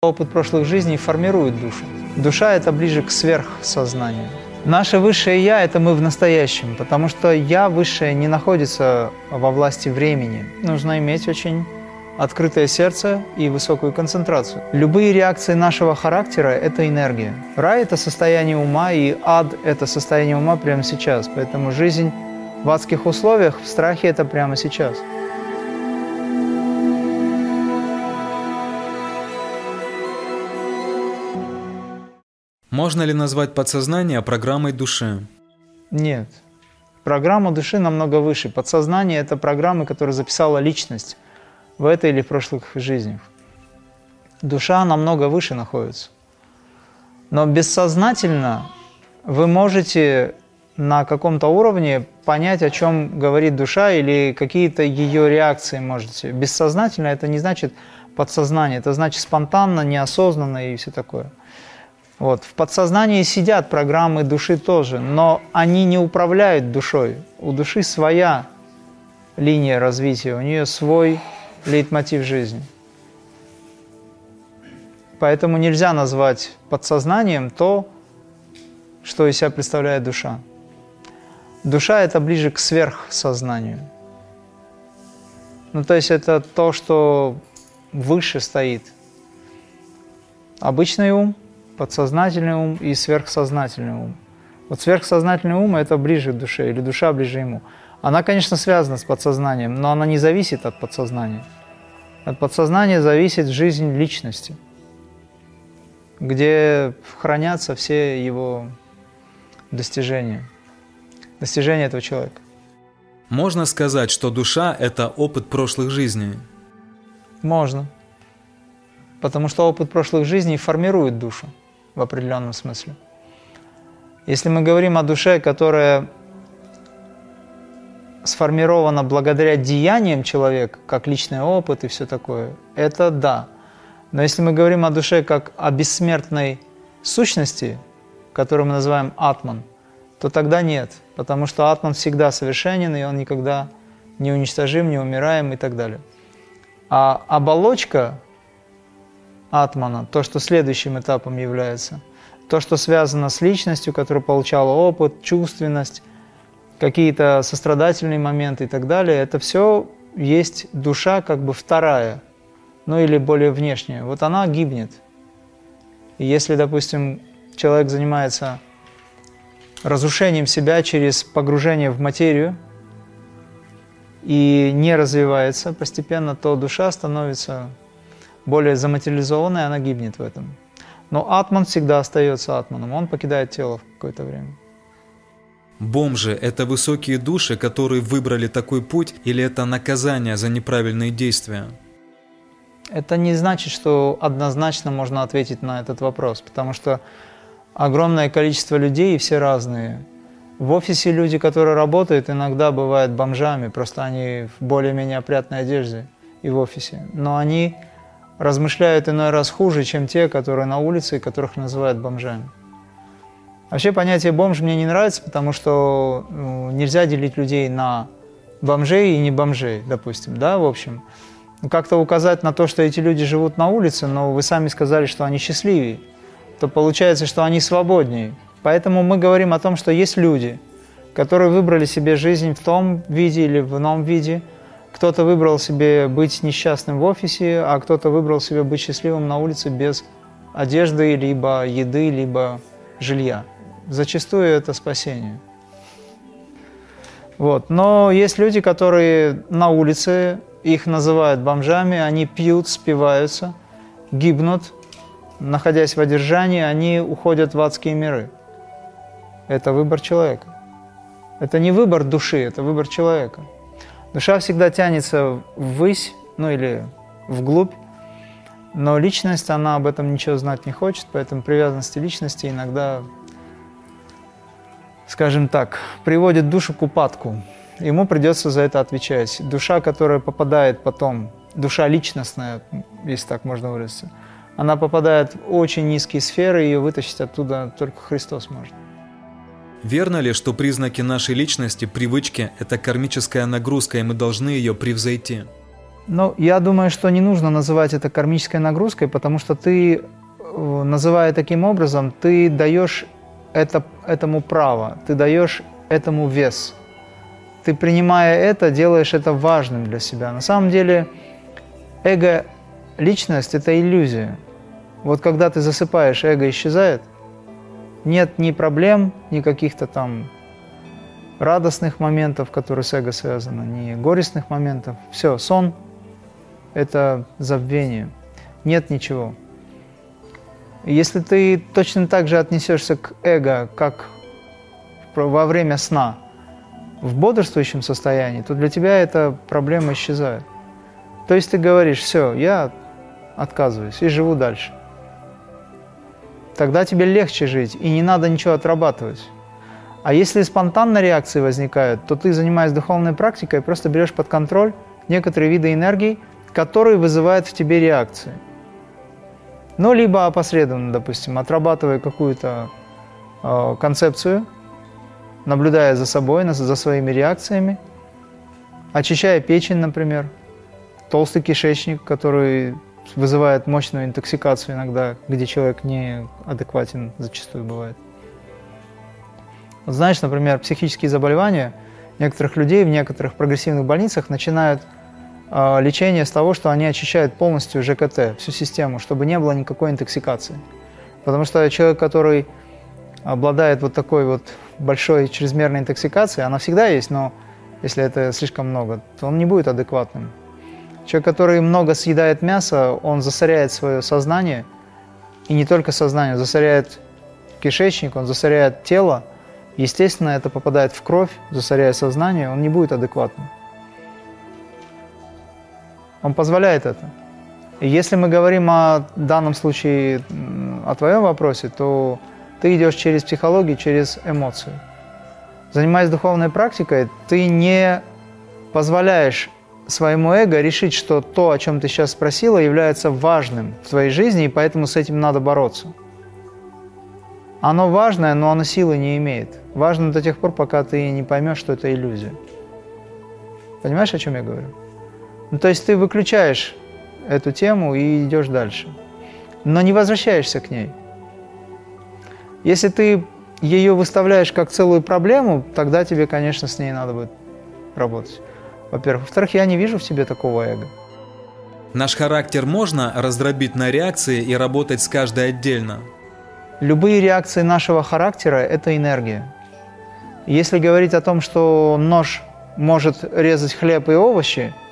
Опыт прошлых жизней формирует душу. Душа – это ближе к сверхсознанию. Наше высшее «я» – это мы в настоящем, потому что «я» высшее не находится во власти времени. Нужно иметь очень открытое сердце и высокую концентрацию. Любые реакции нашего характера – это энергия. Рай – это состояние ума, и ад – это состояние ума прямо сейчас. Поэтому жизнь в адских условиях, в страхе – это прямо сейчас. Можно ли назвать подсознание программой души? Нет. Программа души намного выше. Подсознание – это программы, которые записала личность в этой или в прошлых жизнях. Душа намного выше находится. Но бессознательно вы можете на каком-то уровне понять, о чем говорит душа, или какие-то ее реакции можете. Бессознательно это не значит подсознание, это значит спонтанно, неосознанно и все такое. Вот. В подсознании сидят программы души тоже, но они не управляют душой. У души своя линия развития, у нее свой лейтмотив жизни. Поэтому нельзя назвать подсознанием то, что из себя представляет душа. Душа – это ближе к сверхсознанию. Ну, то есть это то, что выше стоит. Обычный ум – подсознательный ум и сверхсознательный ум. Вот сверхсознательный ум – это ближе к душе, или душа ближе ему. Она, конечно, связана с подсознанием, но она не зависит от подсознания. От подсознания зависит жизнь личности, где хранятся все его достижения, достижения этого человека. Можно сказать, что душа – это опыт прошлых жизней? Можно. Потому что опыт прошлых жизней формирует душу в определенном смысле. Если мы говорим о душе, которая сформирована благодаря деяниям человека, как личный опыт и все такое, это да. Но если мы говорим о душе как о бессмертной сущности, которую мы называем атман, то тогда нет, потому что атман всегда совершенен, и он никогда не уничтожим, не умираем и так далее. А оболочка атмана, то, что следующим этапом является, то, что связано с личностью, которая получала опыт, чувственность, какие-то сострадательные моменты и так далее, это все есть душа как бы вторая, ну или более внешняя. Вот она гибнет. И если, допустим, человек занимается разрушением себя через погружение в материю и не развивается постепенно, то душа становится более заматериализованная, она гибнет в этом. Но атман всегда остается атманом, он покидает тело в какое-то время. Бомжи – это высокие души, которые выбрали такой путь, или это наказание за неправильные действия? Это не значит, что однозначно можно ответить на этот вопрос, потому что огромное количество людей, и все разные. В офисе люди, которые работают, иногда бывают бомжами, просто они в более-менее опрятной одежде и в офисе. Но они размышляют иной раз хуже, чем те, которые на улице и которых называют бомжами. Вообще понятие бомж мне не нравится, потому что ну, нельзя делить людей на бомжей и не бомжей, допустим, да, в общем. Как-то указать на то, что эти люди живут на улице, но вы сами сказали, что они счастливее, то получается, что они свободнее. Поэтому мы говорим о том, что есть люди, которые выбрали себе жизнь в том виде или в ином виде – кто-то выбрал себе быть несчастным в офисе, а кто-то выбрал себе быть счастливым на улице без одежды, либо еды, либо жилья. Зачастую это спасение. Вот. Но есть люди, которые на улице, их называют бомжами, они пьют, спиваются, гибнут, находясь в одержании, они уходят в адские миры. Это выбор человека. Это не выбор души, это выбор человека. Душа всегда тянется ввысь, ну или вглубь, но личность, она об этом ничего знать не хочет, поэтому привязанности личности иногда, скажем так, приводит душу к упадку. Ему придется за это отвечать. Душа, которая попадает потом, душа личностная, если так можно выразиться, она попадает в очень низкие сферы, ее вытащить оттуда только Христос может. Верно ли, что признаки нашей личности, привычки – это кармическая нагрузка, и мы должны ее превзойти? Ну, я думаю, что не нужно называть это кармической нагрузкой, потому что ты, э, называя таким образом, ты даешь это, этому право, ты даешь этому вес. Ты, принимая это, делаешь это важным для себя. На самом деле, эго-личность – это иллюзия. Вот когда ты засыпаешь, эго исчезает, нет ни проблем, ни каких-то там радостных моментов, которые с эго связаны, ни горестных моментов. Все, сон – это забвение. Нет ничего. Если ты точно так же отнесешься к эго, как во время сна, в бодрствующем состоянии, то для тебя эта проблема исчезает. То есть ты говоришь, все, я отказываюсь и живу дальше. Тогда тебе легче жить, и не надо ничего отрабатывать. А если спонтанно реакции возникают, то ты, занимаясь духовной практикой, просто берешь под контроль некоторые виды энергии, который вызывает в тебе реакции. Ну, либо опосредованно, допустим, отрабатывая какую-то э, концепцию, наблюдая за собой, за своими реакциями, очищая печень, например, толстый кишечник, который вызывает мощную интоксикацию иногда, где человек неадекватен зачастую бывает. Вот знаешь, например, психические заболевания некоторых людей в некоторых прогрессивных больницах начинают а, лечение с того, что они очищают полностью ЖКТ, всю систему, чтобы не было никакой интоксикации. Потому что человек, который обладает вот такой вот большой чрезмерной интоксикацией, она всегда есть, но если это слишком много, то он не будет адекватным. Человек, который много съедает мяса, он засоряет свое сознание, и не только сознание, засоряет кишечник, он засоряет тело. Естественно, это попадает в кровь, засоряя сознание, он не будет адекватным. Он позволяет это. И если мы говорим о данном случае, о твоем вопросе, то ты идешь через психологию, через эмоции. Занимаясь духовной практикой, ты не позволяешь своему эго решить, что то, о чем ты сейчас спросила, является важным в твоей жизни, и поэтому с этим надо бороться. Оно важное, но оно силы не имеет. Важно до тех пор, пока ты не поймешь, что это иллюзия. Понимаешь, о чем я говорю? Ну, то есть ты выключаешь эту тему и идешь дальше, но не возвращаешься к ней. Если ты ее выставляешь как целую проблему, тогда тебе, конечно, с ней надо будет работать. Во-первых. Во-вторых, я не вижу в себе такого эго. Наш характер можно раздробить на реакции и работать с каждой отдельно? Любые реакции нашего характера – это энергия. Если говорить о том, что нож может резать хлеб и овощи –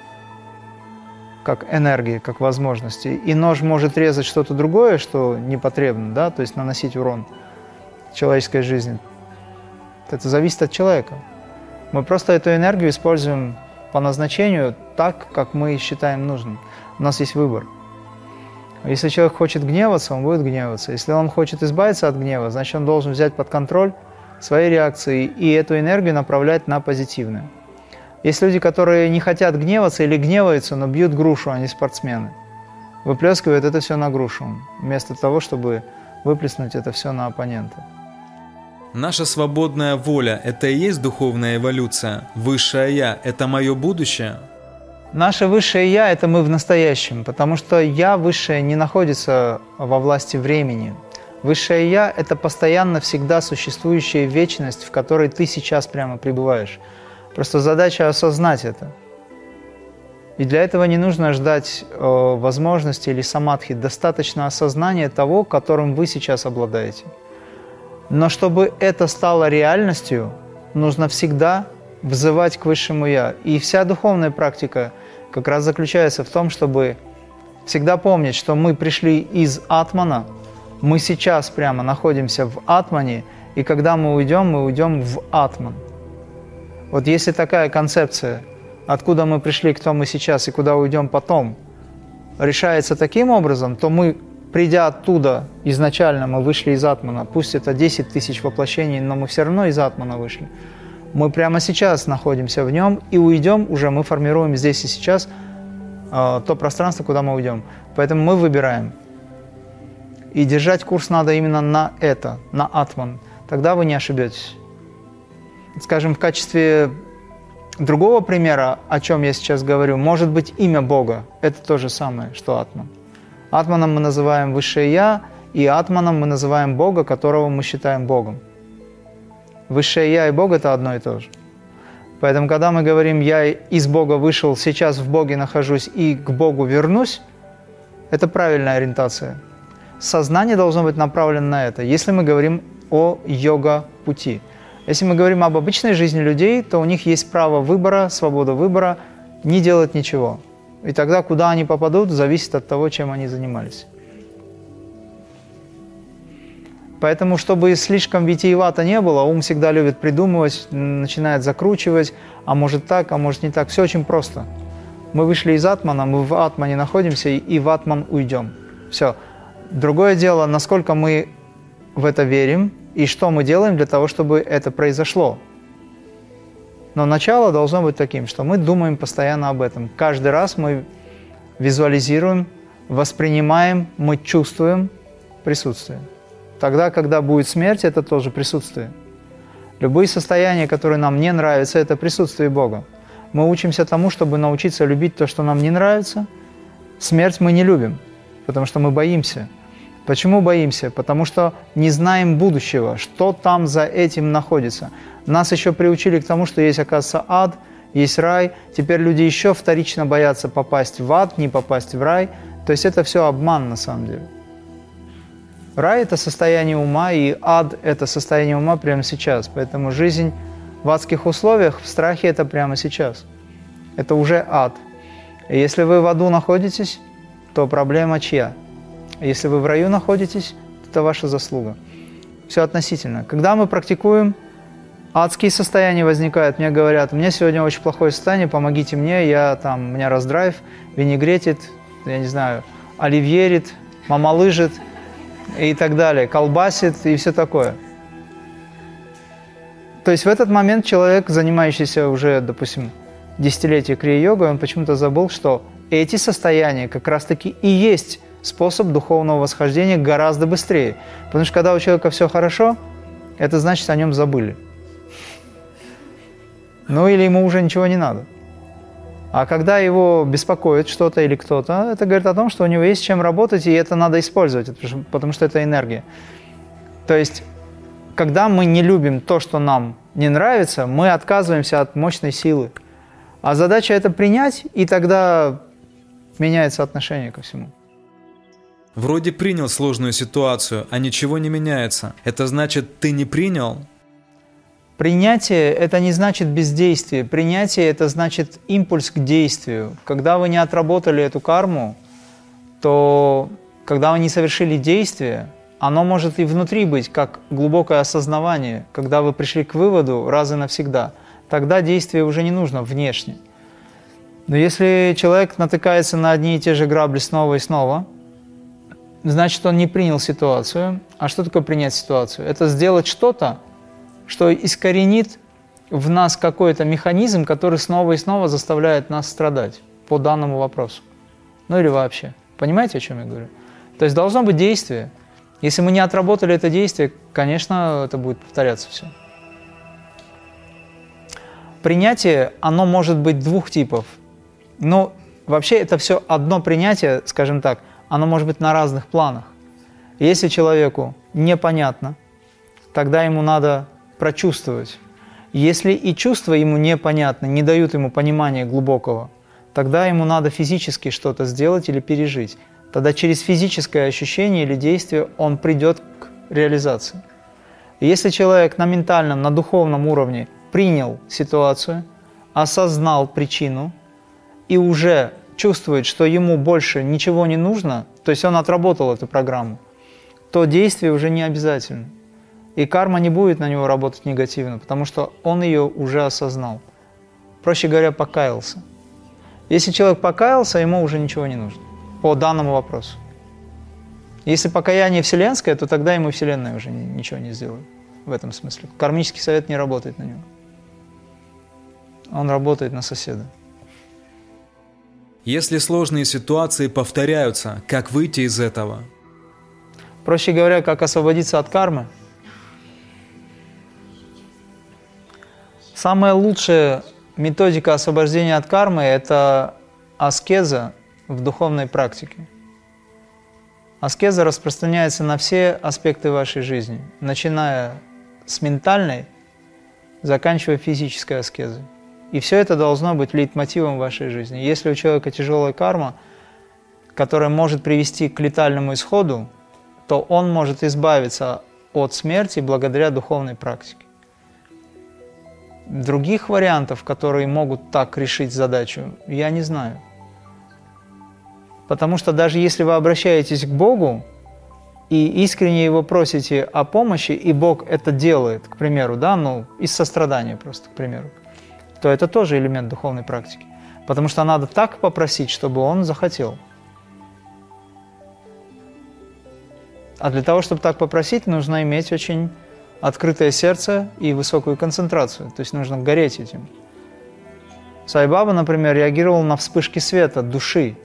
как энергии, как возможности. И нож может резать что-то другое, что непотребно, да, то есть наносить урон человеческой жизни. Это зависит от человека. Мы просто эту энергию используем по назначению так, как мы считаем нужным. У нас есть выбор. Если человек хочет гневаться, он будет гневаться. Если он хочет избавиться от гнева, значит, он должен взять под контроль свои реакции и эту энергию направлять на позитивную. Есть люди, которые не хотят гневаться или гневаются, но бьют грушу, они спортсмены. Выплескивают это все на грушу, вместо того, чтобы выплеснуть это все на оппонента. Наша свободная воля – это и есть духовная эволюция. Высшее Я – это мое будущее? Наше высшее Я – это мы в настоящем, потому что Я высшее не находится во власти времени. Высшее Я – это постоянно, всегда существующая вечность, в которой ты сейчас прямо пребываешь – Просто задача осознать это. И для этого не нужно ждать э, возможности или самадхи. Достаточно осознания того, которым вы сейчас обладаете. Но чтобы это стало реальностью, нужно всегда взывать к высшему Я. И вся духовная практика как раз заключается в том, чтобы всегда помнить, что мы пришли из Атмана, мы сейчас прямо находимся в Атмане, и когда мы уйдем, мы уйдем в Атман. Вот если такая концепция, откуда мы пришли, кто мы сейчас и куда уйдем потом, решается таким образом, то мы, придя оттуда, изначально мы вышли из Атмана, пусть это 10 тысяч воплощений, но мы все равно из Атмана вышли. Мы прямо сейчас находимся в нем и уйдем уже, мы формируем здесь и сейчас э, то пространство, куда мы уйдем. Поэтому мы выбираем. И держать курс надо именно на это, на Атман. Тогда вы не ошибетесь скажем, в качестве другого примера, о чем я сейчас говорю, может быть имя Бога. Это то же самое, что Атман. Атманом мы называем Высшее Я, и Атманом мы называем Бога, которого мы считаем Богом. Высшее Я и Бог – это одно и то же. Поэтому, когда мы говорим «я из Бога вышел, сейчас в Боге нахожусь и к Богу вернусь», это правильная ориентация. Сознание должно быть направлено на это, если мы говорим о йога-пути. Если мы говорим об обычной жизни людей, то у них есть право выбора, свобода выбора, не делать ничего. И тогда, куда они попадут, зависит от того, чем они занимались. Поэтому, чтобы слишком витиевато не было, ум всегда любит придумывать, начинает закручивать, а может так, а может не так. Все очень просто. Мы вышли из атмана, мы в атмане находимся и в атман уйдем. Все. Другое дело, насколько мы в это верим и что мы делаем для того, чтобы это произошло. Но начало должно быть таким, что мы думаем постоянно об этом. Каждый раз мы визуализируем, воспринимаем, мы чувствуем присутствие. Тогда, когда будет смерть, это тоже присутствие. Любые состояния, которые нам не нравятся, это присутствие Бога. Мы учимся тому, чтобы научиться любить то, что нам не нравится. Смерть мы не любим, потому что мы боимся. Почему боимся? Потому что не знаем будущего, что там за этим находится. Нас еще приучили к тому, что есть, оказывается, ад, есть рай. Теперь люди еще вторично боятся попасть в ад, не попасть в рай. То есть это все обман на самом деле. Рай – это состояние ума, и ад – это состояние ума прямо сейчас. Поэтому жизнь в адских условиях, в страхе – это прямо сейчас. Это уже ад. И если вы в аду находитесь, то проблема чья? Если вы в раю находитесь, это ваша заслуга. Все относительно. Когда мы практикуем, адские состояния возникают. Мне говорят, меня сегодня очень плохое состояние, помогите мне, я там, у меня раздрайв, винегретит, я не знаю, оливьерит, мама лыжит и так далее, колбасит и все такое. То есть в этот момент человек, занимающийся уже, допустим, десятилетие крия-йогой, он почему-то забыл, что эти состояния как раз-таки и есть способ духовного восхождения гораздо быстрее. Потому что когда у человека все хорошо, это значит, о нем забыли. Ну или ему уже ничего не надо. А когда его беспокоит что-то или кто-то, это говорит о том, что у него есть чем работать, и это надо использовать, потому что это энергия. То есть, когда мы не любим то, что нам не нравится, мы отказываемся от мощной силы. А задача это принять, и тогда меняется отношение ко всему. Вроде принял сложную ситуацию, а ничего не меняется. Это значит, ты не принял? Принятие – это не значит бездействие. Принятие – это значит импульс к действию. Когда вы не отработали эту карму, то когда вы не совершили действие, оно может и внутри быть, как глубокое осознавание, когда вы пришли к выводу раз и навсегда. Тогда действие уже не нужно внешне. Но если человек натыкается на одни и те же грабли снова и снова – значит, он не принял ситуацию. А что такое принять ситуацию? Это сделать что-то, что искоренит в нас какой-то механизм, который снова и снова заставляет нас страдать по данному вопросу. Ну или вообще. Понимаете, о чем я говорю? То есть должно быть действие. Если мы не отработали это действие, конечно, это будет повторяться все. Принятие, оно может быть двух типов. Но вообще это все одно принятие, скажем так – оно может быть на разных планах. Если человеку непонятно, тогда ему надо прочувствовать. Если и чувства ему непонятны, не дают ему понимания глубокого, тогда ему надо физически что-то сделать или пережить. Тогда через физическое ощущение или действие он придет к реализации. если человек на ментальном, на духовном уровне принял ситуацию, осознал причину и уже чувствует, что ему больше ничего не нужно, то есть он отработал эту программу, то действие уже не обязательно. И карма не будет на него работать негативно, потому что он ее уже осознал. Проще говоря, покаялся. Если человек покаялся, ему уже ничего не нужно по данному вопросу. Если покаяние вселенское, то тогда ему Вселенная уже ничего не сделает в этом смысле. Кармический совет не работает на него. Он работает на соседа. Если сложные ситуации повторяются, как выйти из этого? Проще говоря, как освободиться от кармы. Самое лучшее методика освобождения от кармы – это аскеза в духовной практике. Аскеза распространяется на все аспекты вашей жизни, начиная с ментальной, заканчивая физической аскезой. И все это должно быть лейтмотивом вашей жизни. Если у человека тяжелая карма, которая может привести к летальному исходу, то он может избавиться от смерти благодаря духовной практике. Других вариантов, которые могут так решить задачу, я не знаю. Потому что даже если вы обращаетесь к Богу и искренне Его просите о помощи, и Бог это делает, к примеру, да, ну, из сострадания просто, к примеру, то это тоже элемент духовной практики. Потому что надо так попросить, чтобы Он захотел. А для того, чтобы так попросить, нужно иметь очень открытое сердце и высокую концентрацию. То есть нужно гореть этим. Сайбаба, например, реагировал на вспышки света, души,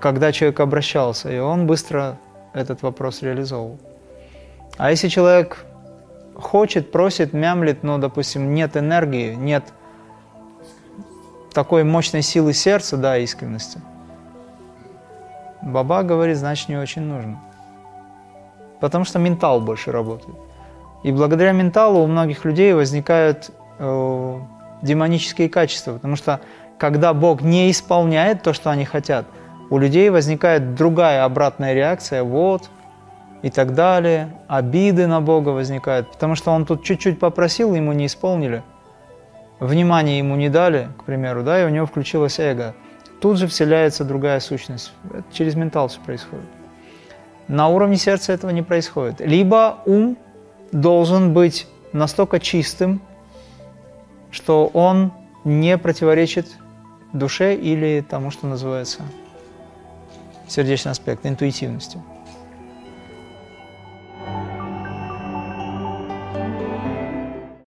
когда человек обращался, и он быстро этот вопрос реализовывал. А если человек хочет, просит, мямлит, но, допустим, нет энергии, нет такой мощной силы сердца, да, искренности, Баба говорит, значит, не очень нужно. Потому что ментал больше работает. И благодаря менталу у многих людей возникают э, демонические качества, потому что когда Бог не исполняет то, что они хотят, у людей возникает другая обратная реакция, вот, и так далее, обиды на Бога возникают, потому что он тут чуть-чуть попросил, ему не исполнили, внимание ему не дали, к примеру, да, и у него включилось эго. Тут же вселяется другая сущность. Это через ментал все происходит. На уровне сердца этого не происходит. Либо ум должен быть настолько чистым, что он не противоречит душе или тому, что называется сердечный аспект, интуитивностью.